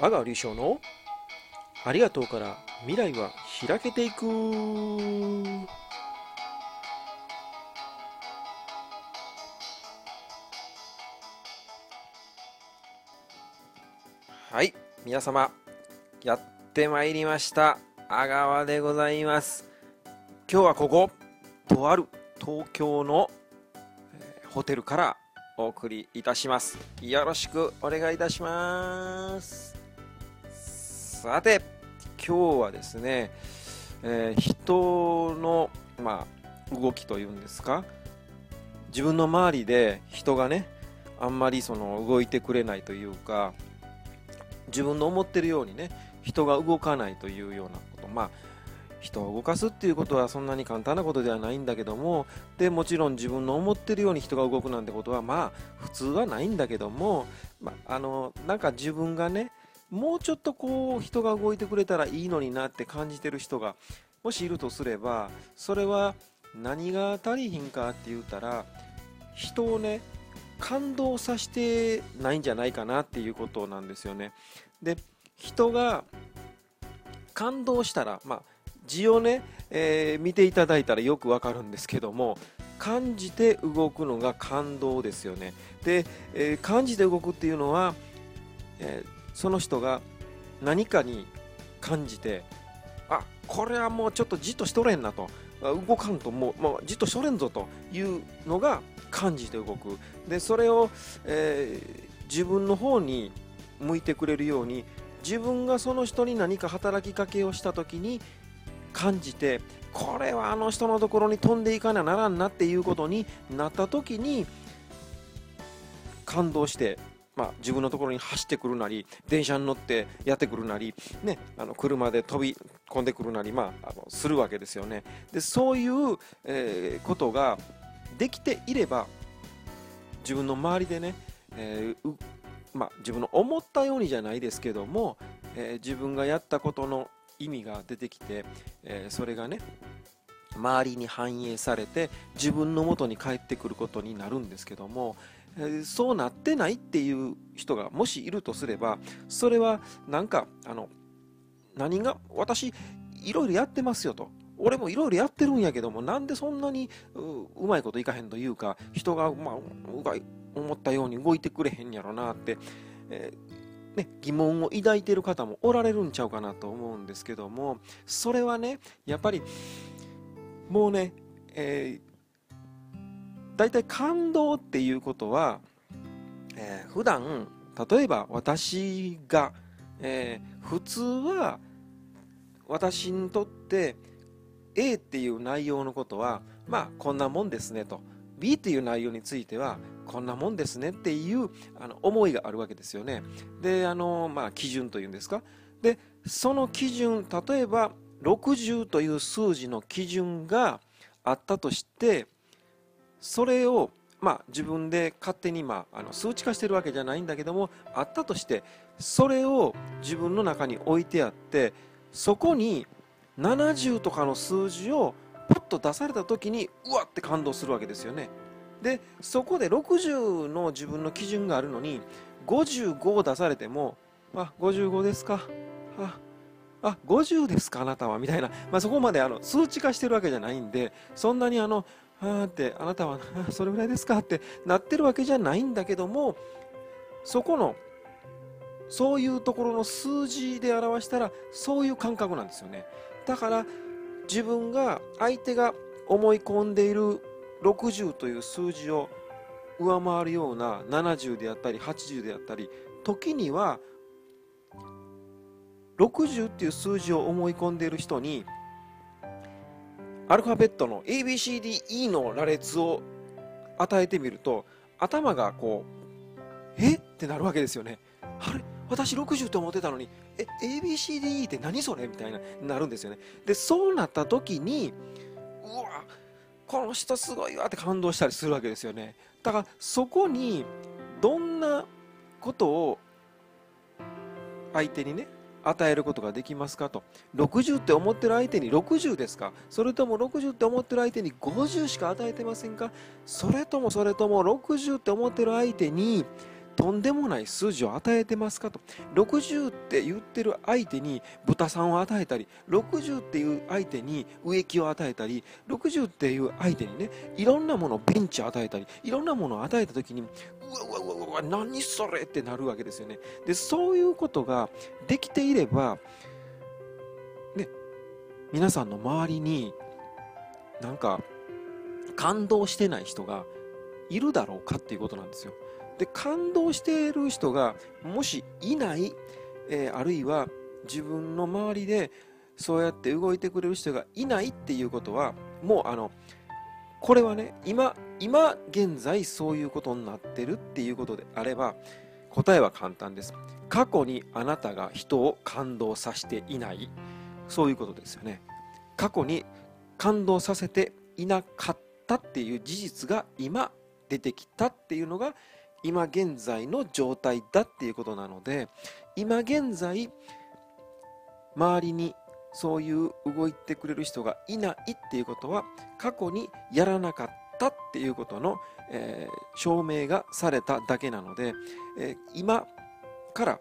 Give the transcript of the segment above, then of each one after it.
阿川隆翔のありがとうから未来は開けていく。はい皆様やってまいりました。阿川でございます。今日はこことある東京の、えーホテルからお送りいたします。よろしくお願いいたします。さて今日はですね、えー人のまあ動きというんですか自分の周りで人がねあんまりその動いてくれないというか自分の思ってるようにね人が動かないというようなことまあ人を動かすっていうことはそんなに簡単なことではないんだけどもでもちろん自分の思ってるように人が動くなんてことはまあ普通はないんだけども、まあ、あのなんか自分がねもうちょっとこう人が動いてくれたらいいのになって感じてる人がもしいるとすればそれは何が足りひんかって言うたら人をね感動させてないんじゃないかなっていうことなんですよね。で人が感動したら、まあ、字をね、えー見ていただいたらよくわかるんですけども感じて動くのが感動ですよね。で、えー感じて動くっていうのは、えーその人が何かに感じてあこれはもうちょっとじっとしとれんなと。動かんともうもうじっとしとれんぞというのが感じて動く。でそれを、えー自分の方に向いてくれるように自分がその人に何か働きかけをした時に感じてこれはあの人のところに飛んでいかなならんなっていうことになった時に感動して、まあ、自分のところに走ってくるなり電車に乗ってやってくるなり、ね、あの車で飛び込んでくるなり、まあ、あのするわけですよね。でそういう、えーことができていれば自分の周りでね、えーまあ、自分の思ったようにじゃないですけども、えー自分がやったことの意味が出てきて、えーそれがね周りに反映されて自分の元に帰ってくることになるんですけども、そうなってないっていう人がもしいるとすればそれはなんかあの何が私いろいろやってますよと。俺もいろいろやってるんやけどもなんでそんなにうまいこといかへんというか人が、まあ、うがい思ったように動いてくれへんやろなって、えーね、疑問を抱いてる方もおられるんちゃうかなと思うんですけどもそれはねやっぱりもうね、えー、大体感動っていうことは、えー普段例えば私が、えー普通は私にとって A っていう内容のことはまあこんなもんですねと B っていう内容についてはこんなもんですねっていうあの思いがあるわけですよね。であのまあ基準というんですかでその基準例えば60という数字の基準があったとしてそれをまあ自分で勝手にまああの数値化してるわけじゃないんだけどもあったとしてそれを自分の中に置いてあってそこに70とかの数字をポッと出された時にうわって感動するわけですよね。でそこで60の自分の基準があるのに55を出されてもあ55ですか。ああ50ですかあなたは。みたいな、まあ、そこまであの数値化してるわけじゃないんでそんなにあのあーってあなたは それぐらいですかってなってるわけじゃないんだけどもそこのそういうところの数字で表したらそういう感覚なんですよね。だから自分が相手が思い込んでいる60という数字を上回るような70であったり80であったり時には60っていう数字を思い込んでいる人にアルファベットの ABCDE の羅列を与えてみると頭がこうえ？ってなるわけですよね。あれ？私60と思ってたのにえ？ABCDE って何それ？みたいななるんですよね。でそうなった時にうわこの人すごいわ！って感動したりするわけですよね。だからそこにどんなことを相手にね与えることができますかと。60って思ってる相手に60ですか。それとも60って思ってる相手に50しか与えてませんか。それともそれとも60って思ってる相手にとんでもない数字を与えてますかと60って言ってる相手に豚さんを与えたり60っていう相手に植木を与えたり60っていう相手にねいろんなものをベンチを与えたりいろんなものを与えた時にうわうわうわうわ何それってなるわけですよねでそういうことができていればね皆さんの周りになんか感動してない人がいるだろうかっていうことなんですよ。で感動している人がもしいない、えー、あるいは自分の周りでそうやって動いてくれる人がいないっていうことはもうあのこれはね今今現在そういうことになってるっていうことであれば答えは簡単です。過去にあなたが人を感動させていない。そういうことですよね。過去に感動させていなかったっていう事実が今出てきたっていうのが今現在の状態だっていうことなので今現在周りにそういう動いてくれる人がいないっていうことは過去にやらなかったっていうことの、えー、証明がされただけなので、えー、今から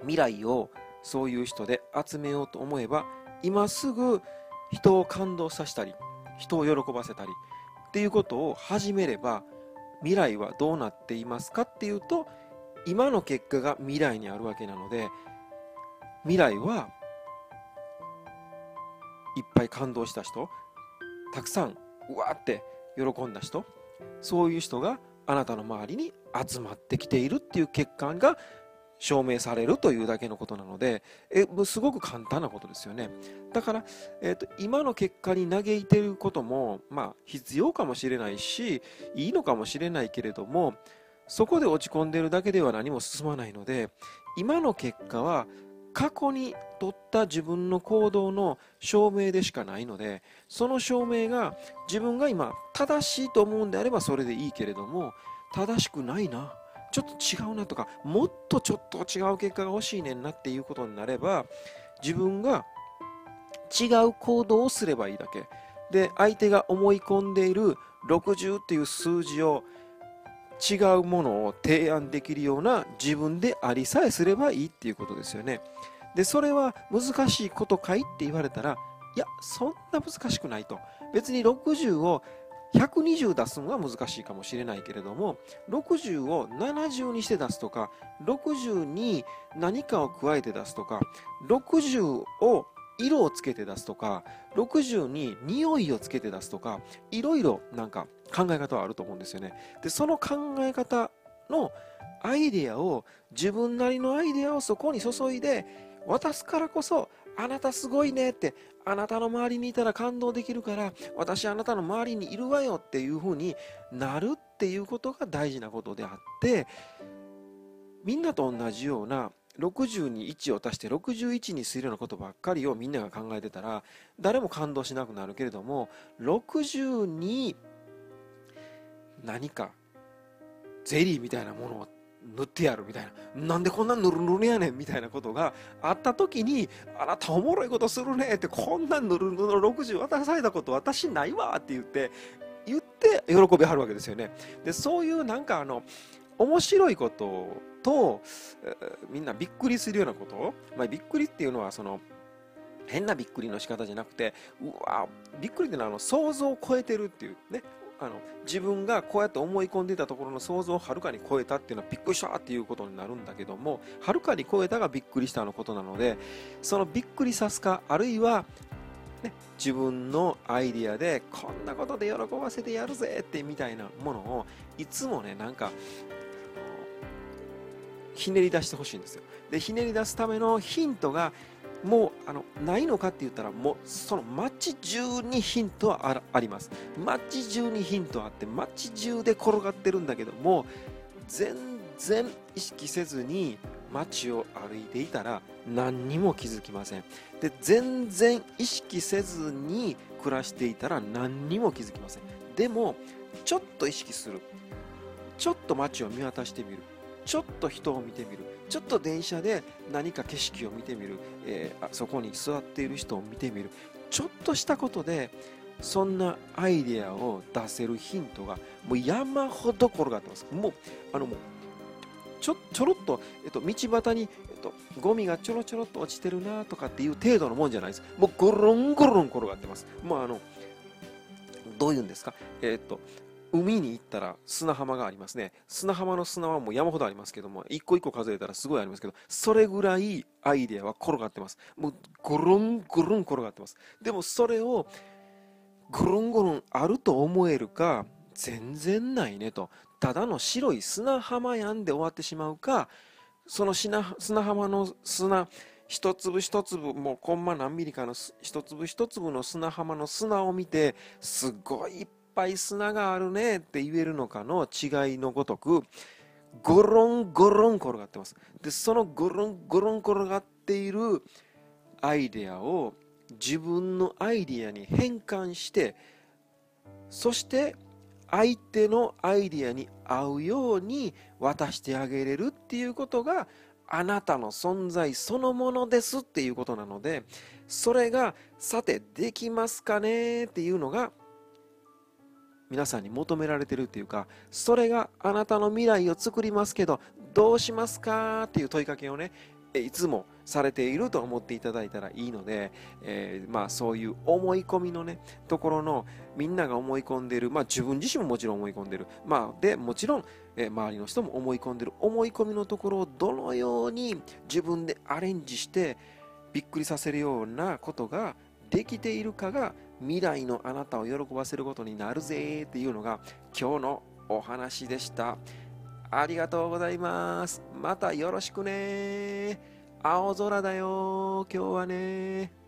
未来をそういう人で集めようと思えば今すぐ人を感動させたり人を喜ばせたりっていうことを始めれば未来はどうなっていますかっていうと今の結果が未来にあるわけなので未来はいっぱい感動した人たくさんうわーって喜んだ人そういう人があなたの周りに集まってきているっていう結果が証明されるというだけのことなので、えすごく簡単なことですよね。だから、えーと、今の結果に嘆いてることも、まあ、必要かもしれないし、いいのかもしれないけれども、そこで落ち込んでるだけでは何も進まないので、今の結果は過去に取った自分の行動の証明でしかないので、その証明が自分が今正しいと思うんであればそれでいいけれども、正しくないな。ちょっと違うなとかもっとちょっと違う結果が欲しいねんなっていうことになれば自分が違う行動をすればいいだけ。で相手が思い込んでいる60っていう数字を違うものを提案できるような自分でありさえすればいいっていうことですよね。でそれは難しいことかいって言われたらいやそんな難しくないと。別に60を120出すのは難しいかもしれないけれども60を70にして出すとか60に何かを加えて出すとか60を色をつけて出すとか60に匂いをつけて出すとかいろいろなんか考え方はあると思うんですよね。でその考え方のアイデアを自分なりのアイデアをそこに注いで渡すからこそあなたすごいねってあなたの周りにいたら感動できるから私あなたの周りにいるわよっていうふうになるっていうことが大事なことであってみんなと同じような60に1を足して61にするようなことばっかりをみんなが考えてたら誰も感動しなくなるけれども60に何かゼリーみたいなものを塗ってやるみたいな。なんでこんなぬるぬるやねんみたいなことがあった時に、あなたおもろいことするねって、こんなぬるぬる60渡されたこと私ないわって言って、言って喜びはるわけですよね。で、そういうなんかあの、面白いことと、みんなびっくりするようなこと、まあ、びっくりっていうのはその、変なびっくりの仕方じゃなくて、うわびっくりっていうのはあの想像を超えてるっていうね、あの自分がこうやって思い込んでいたところの想像をはるかに超えたっていうのはびっくりしたっていうことになるんだけどもはるかに超えたがびっくりしたのことなのでそのびっくりさすかあるいは、ね、自分のアイディアでこんなことで喜ばせてやるぜってみたいなものをいつもねなんかひねり出してほしいんですよ。でひねり出すためのヒントがもうあのないのかって言ったらもうその街中にヒントはあります。街中にヒントあって街中で転がってるんだけども全然意識せずに街を歩いていたら何にも気づきません。で全然意識せずに暮らしていたら何にも気づきません。でもちょっと意識する。ちょっと街を見渡してみる。ちょっと人を見てみる。ちょっと電車で何か景色を見てみる、えー、そこに座っている人を見てみる。ちょっとしたことでそんなアイデアを出せるヒントがもう山ほど転がってます。もうあのもうちょちょろっと、えっと、道端に、えっと、ゴミがちょろちょろっと落ちてるなとかっていう程度のもんじゃないです。もうゴロンゴロン転がってます。もうあのどういうんですか？えっと海に行ったら砂浜がありますね。砂浜の砂はもう山ほどありますけども一個一個数えたらすごいありますけどそれぐらいアイデアは転がってます。もうゴロンゴロン転がってます。でもそれをゴロンゴロンあると思えるか全然ないねと。ただの白い砂浜やんで終わってしまうかその砂浜の砂一粒一粒もうコンマ何ミリかの一粒一粒の砂浜の砂を見てすごいぱい砂があるねって言えるのかの違いのごとくゴロンゴロン転がってます。でそのゴロンゴロン転がっているアイデアを自分のアイデアに変換してそして相手のアイデアに合うように渡してあげれるっていうことがあなたの存在そのものですっていうことなのでそれがさてできますかねっていうのが皆さんに求められてるっていうかそれがあなたの未来を作りますけどどうしますかっていう問いかけをねいつもされていると思っていただいたらいいので、えー、まあそういう思い込みのねところのみんなが思い込んでるまあ自分自身ももちろん思い込んでる。まあでもちろん、えー、周りの人も思い込んでる。思い込みのところをどのように自分でアレンジしてびっくりさせるようなことができているかが未来のあなたを喜ばせることになるぜっていうのが今日のお話でした。ありがとうございます。またよろしくね。青空だよ、今日はね。